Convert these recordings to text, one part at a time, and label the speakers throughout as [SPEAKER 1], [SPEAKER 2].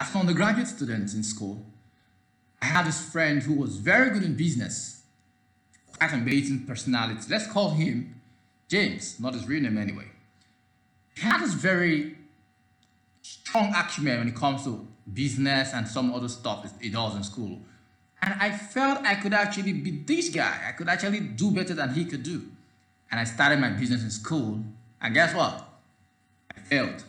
[SPEAKER 1] as a graduate student in school, I had this friend who was very good in business, quite amazing personality. Let's call him James, not his real name anyway. He had this very strong acumen when it comes to business and some other stuff he does in school. And I felt I could actually be this guy. I could actually do better than he could do. And I started my business in school. And guess what? I failed.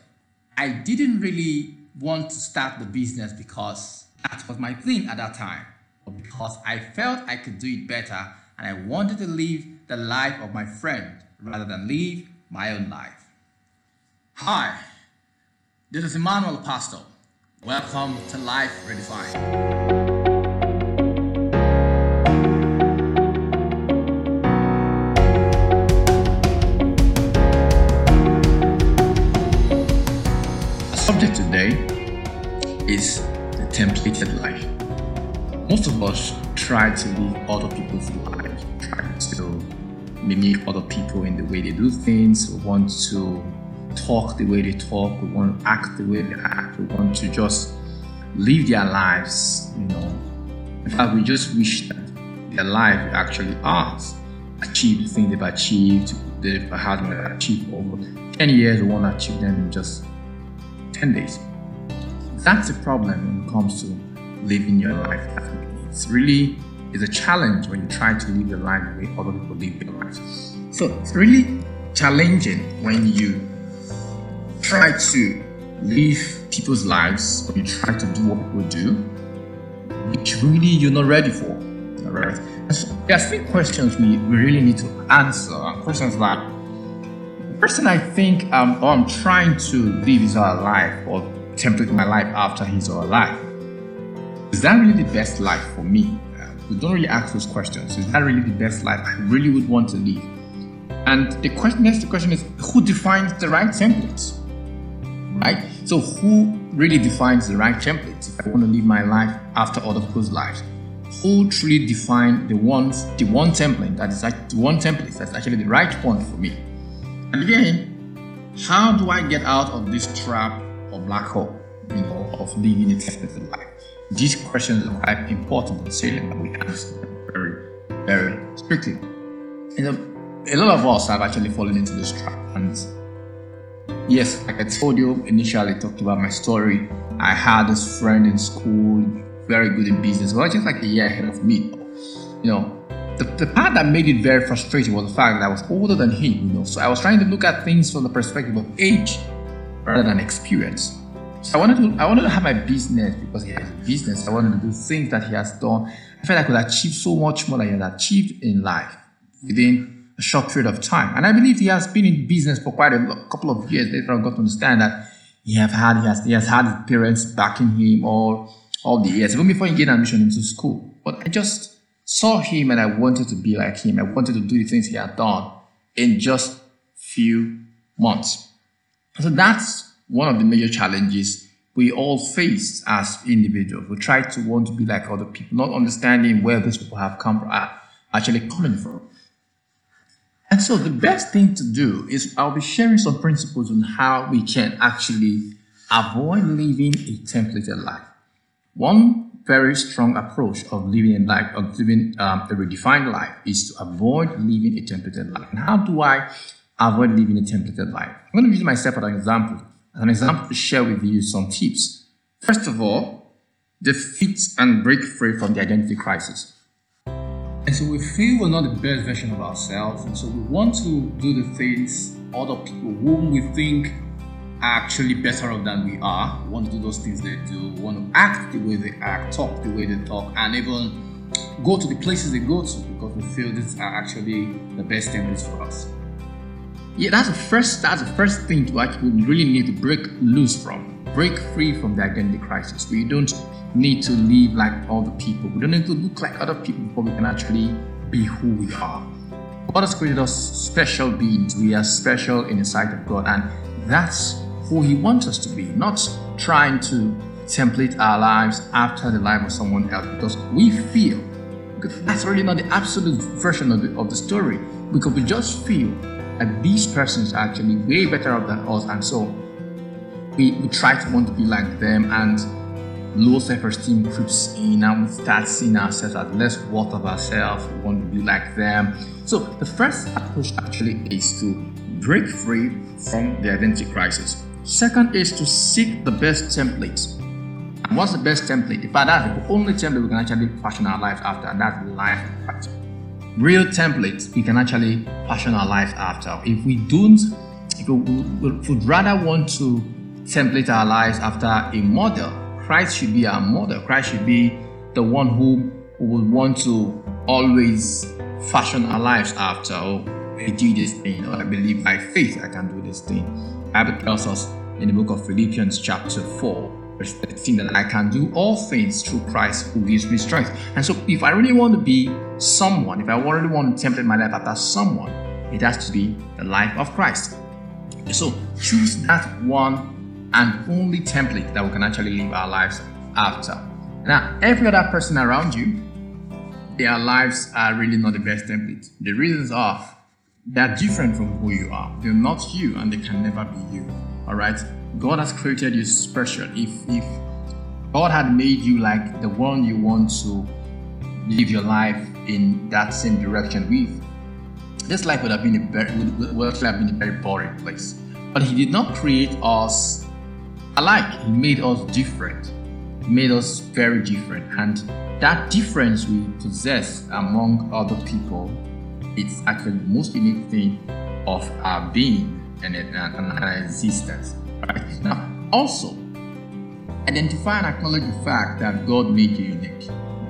[SPEAKER 1] I didn't really want to start the business because that was my thing at that time, but because I felt I could do it better and I wanted to live the life of my friend rather than live my own life. Hi, this is Emmanuel Pastor. Welcome to Life Redefined. Is the templated life. Most of us try to live other people's lives, try to mimic other people in the way they do things, we want to talk the way they talk, we want to act the way they act, we want to just live their lives, you know. In fact, we just wish that their life actually ours, achieve the things they've achieved, they've had uh, achieved over 10 years, we want to achieve them in just 10 days. That's a problem when it comes to living your life. It's really is a challenge when you try to live your life the way other people live their lives. So it's really challenging when you try to live people's lives or you try to do what people do, which really you're not ready for. All right. So there are three questions we, we really need to answer. Questions that the person I think um, or I'm trying to live is our life or template my life after his or her life. Is that really the best life for me? Uh, we don't really ask those questions. Is that really the best life I really would want to live? And the question, next question is who defines the right template? Right? So who really defines the right template if I want to live my life after other people's lives? Who truly define the ones the one template that is like the one template that's actually the right one for me? And again, how do I get out of this trap or black hole, you know, of living a tested life? These questions are quite important and salient that we answer them very, very strictly. You um, know, a lot of us have actually fallen into this trap. And yes, like I told you initially, I talked about my story. I had this friend in school, very good in business, well, just like a year ahead of me. You know, the, the part that made it very frustrating was the fact that I was older than him, you know. So I was trying to look at things from the perspective of age rather than experience. So I wanted to I wanted to have my business because he has a business. I wanted to do things that he has done. I felt I could achieve so much more than he has achieved in life within a short period of time. And I believe he has been in business for quite a couple of years. Later I got to understand that he have had he has he has had his parents backing him all all the years, even before he gained admission into school. But I just saw him and I wanted to be like him. I wanted to do the things he had done in just few months. So that's one of the major challenges we all face as individuals. We try to want to be like other people, not understanding where these people have come are actually coming from. And so the best thing to do is I'll be sharing some principles on how we can actually avoid living a templated life. One very strong approach of living a life, of living um, a redefined life, is to avoid living a templated life. And how do I avoid living a templated life? I'm going to use myself as an example, as an example to share with you some tips. First of all, defeat and break free from the identity crisis. And so we feel we're not the best version of ourselves, and so we want to do the things other people whom we think are actually better off than we are. We want to do those things they do. We want to act the way they act, talk the way they talk, and even go to the places they go to because we feel these are actually the best templates for us. Yeah, that's the first. That's the first thing to actually really need to break loose from, break free from the identity crisis. We don't need to live like other people. We don't need to look like other people before we can actually be who we are. God has created us special beings. We are special in the sight of God, and that's who He wants us to be, not trying to template our lives after the life of someone else because we feel that's really not the absolute version of the, of the story because we just feel that these persons are actually way better off than us and so we, we try to want to be like them and low self-esteem creeps in and we start seeing ourselves as less worth of ourselves. We want to be like them. So the first approach actually is to break free from the identity crisis. Second is to seek the best template. And what's the best template? In fact, that's the only template we can actually fashion our lives after, and that's life Christ. Real templates we can actually fashion our lives after. If we don't, if we would rather want to template our lives after a model, Christ should be our model. Christ should be the one who would want to always fashion our lives after. Oh, I do this thing, I believe by faith I can do this thing. Bible tells us in the book of Philippians, chapter 4, verse 13, that I can do all things through Christ who gives me strength. And so, if I really want to be someone, if I really want to template my life after someone, it has to be the life of Christ. So, choose that one and only template that we can actually live our lives after. Now, every other person around you, their lives are really not the best template. The reasons are they're different from who you are. They're not you and they can never be you. All right? God has created you special. If if God had made you like the one you want to live your life in that same direction with, this life would have been a very would, would have been a very boring place. But He did not create us alike. He made us different. He made us very different. And that difference we possess among other people, it's actually the most unique thing of our being and, and, and our existence. Right? Now, also, identify and acknowledge the fact that God made you unique.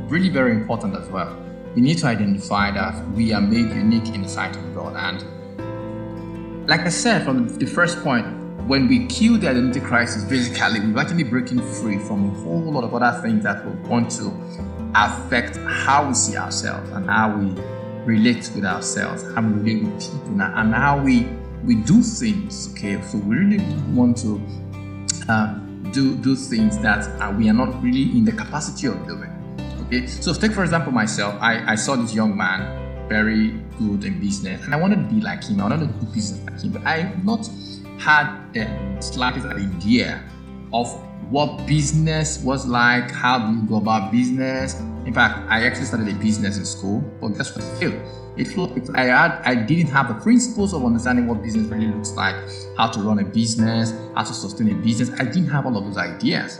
[SPEAKER 1] Really very important as well. We need to identify that we are made unique in the sight of God. And like I said from the first point, when we kill the identity crisis, basically, we're actually breaking free from a whole lot of other things that will want to affect how we see ourselves and how we relate with ourselves, how we relate with people, and how we we do things. Okay, so we really want to uh, do do things that uh, we are not really in the capacity of doing. Okay, so take for example myself. I, I saw this young man, very good in business, and I wanted to be like him. I wanted to do business like him, but I not had the slightest idea of what business was like, how do you go about business. In fact, I actually started a business in school, but guess what? It flowed. I had, I didn't have the principles of understanding what business really looks like, how to run a business, how to sustain a business. I didn't have all of those ideas.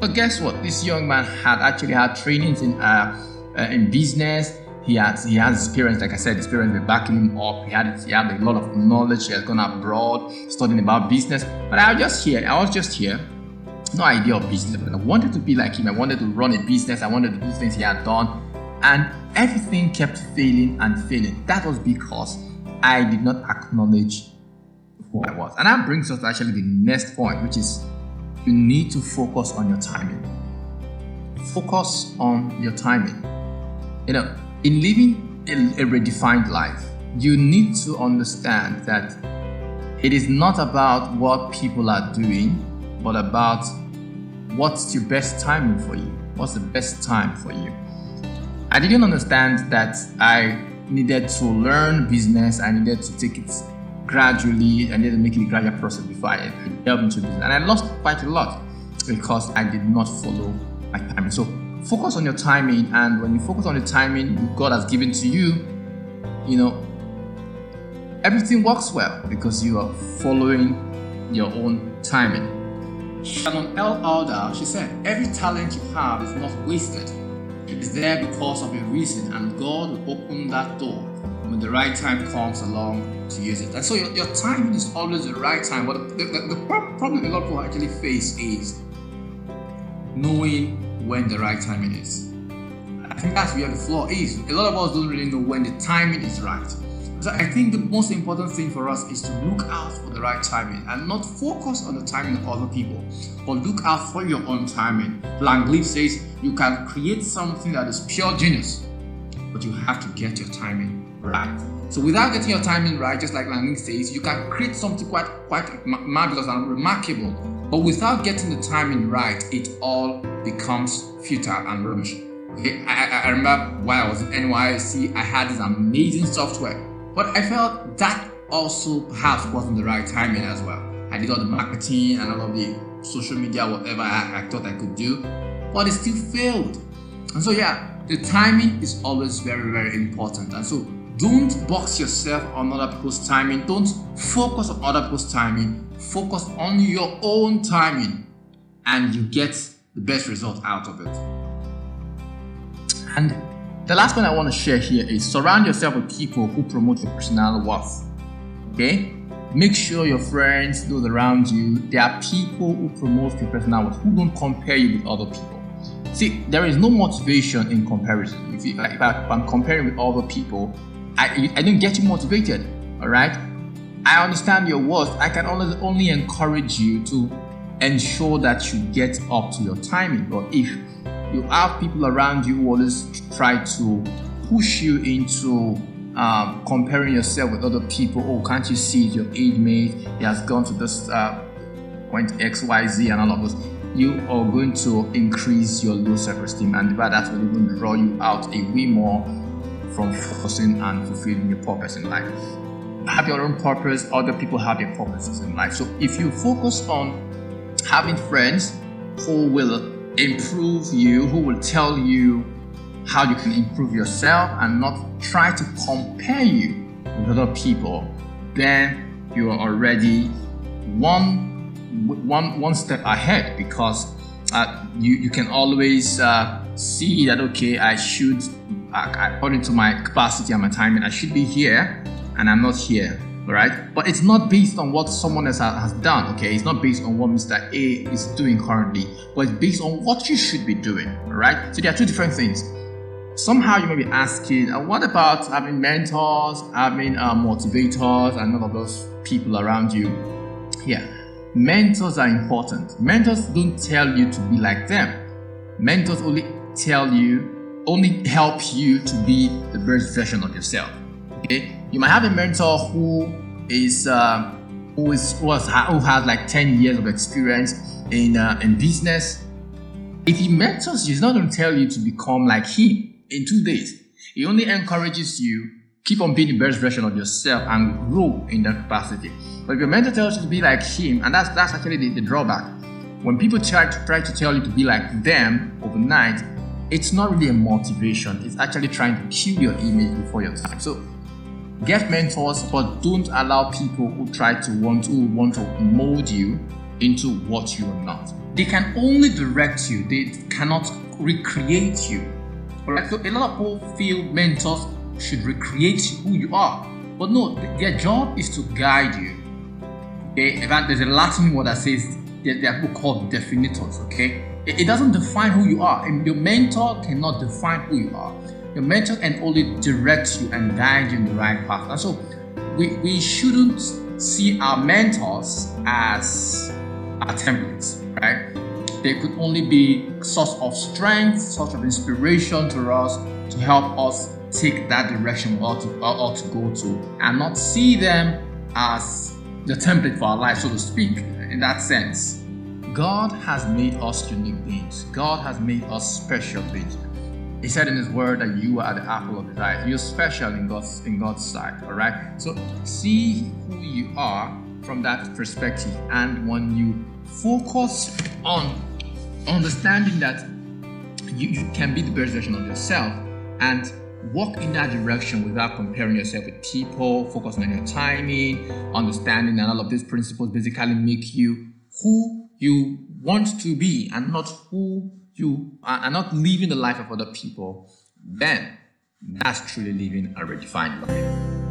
[SPEAKER 1] But guess what? This young man had actually had trainings in uh, uh, in business he has he has experience, like I said, experience with backing him up. He had he had a lot of knowledge. He has gone abroad, studying about business. But I was just here. I was just here. No idea of business, but I wanted to be like him. I wanted to run a business. I wanted to do things he had done, and everything kept failing and failing. That was because I did not acknowledge who I was. And that brings us to actually the next point, which is you need to focus on your timing. Focus on your timing. You know, in living a, a redefined life, you need to understand that it is not about what people are doing, but about what's your best timing for you. What's the best time for you? I didn't understand that I needed to learn business. I needed to take it gradually. I needed to make it a gradual process before I delved into business. And I lost quite a lot because I did not follow my timing. So focus on your timing and when you focus on the timing god has given to you you know everything works well because you are following your own timing shannon l alder she said every talent you have is not wasted it is there because of a reason and god will open that door when the right time comes along to use it and so your, your timing is always the right time but the, the, the problem a lot of people actually face is knowing when the right timing is. I think that's where the flaw is. A lot of us don't really know when the timing is right. So I think the most important thing for us is to look out for the right timing and not focus on the timing of other people, but look out for your own timing. Langleaf says you can create something that is pure genius, but you have to get your timing right. So without getting your timing right, just like Langleaf says, you can create something quite quite marvelous and remarkable, but without getting the timing right, it all becomes futile and rubbish. Okay, I, I remember while I was in NYSC, I had this amazing software, but I felt that also perhaps wasn't the right timing as well. I did all the marketing and all of the social media, whatever I, I thought I could do. but it still failed. And so, yeah, the timing is always very, very important. And so, don't box yourself on other people's timing. Don't focus on other people's timing. Focus on your own timing, and you get the best result out of it. And the last point I want to share here is surround yourself with people who promote your personal worth. Okay? Make sure your friends, those around you, there are people who promote your personal worth, who don't compare you with other people. See, there is no motivation in comparison. If, you, like, if I'm comparing with other people, I, I don't get you motivated. All right? I understand your worth. I can only, only encourage you to ensure that you get up to your timing. But if you have people around you who always try to push you into um, comparing yourself with other people. Oh, can't you see your age mate? He has gone to this uh, point X, Y, Z, and all of this. You are going to increase your low self-esteem, and by that will even draw you out a way more from focusing and fulfilling your purpose in life. Have your own purpose. Other people have their purposes in life. So if you focus on having friends who will improve you, who will tell you how you can improve yourself and not try to compare you with other people, then you are already one one one step ahead because uh, you you can always uh, see that okay I should uh, according to my capacity and my timing I should be here and I'm not here right? But it's not based on what someone else has done, okay? It's not based on what Mr. A is doing currently, but it's based on what you should be doing, right? So there are two different things. Somehow you may be asking, uh, what about having mentors, having uh, motivators, and all of those people around you? Yeah, mentors are important. Mentors don't tell you to be like them. Mentors only tell you, only help you to be the best version of yourself. Okay, you might have a mentor who is uh, who is who has, who has like 10 years of experience in uh, in business. If he mentors you, he's not going to tell you to become like him in two days. He only encourages you keep on being the best version of yourself and grow in that capacity. But if your mentor tells you to be like him, and that's that's actually the, the drawback. When people try to try to tell you to be like them overnight, it's not really a motivation. It's actually trying to kill your image before your time. So Get mentors, but don't allow people who try to want who want to mold you into what you are not. They can only direct you, they cannot recreate you. Alright, so a lot of people feel mentors should recreate who you are. But no, their job is to guide you. Okay, in fact, there's a Latin word that says they are people called definitors, okay? It, doesn't define who you are. And your mentor cannot define who you are. Your mentor can only direct you and guide you in the right path. And so we, we shouldn't see our mentors as our templates, right? They could only be source of strength, source of inspiration to us to help us take that direction we ought to, ought to go to, and not see them as the template for our life, so to speak, in that sense. God has made us unique beings. God has made us special beings. He said in His Word that you are the apple of His eye. You're special in God's in God's sight. All right. So see who you are from that perspective, and when you focus on understanding that you, you can be the best version of yourself and walk in that direction without comparing yourself with people, focusing on your timing, understanding that all of these principles basically make you who you want to be and not who you are not living the life of other people, then that's truly living a redefined life.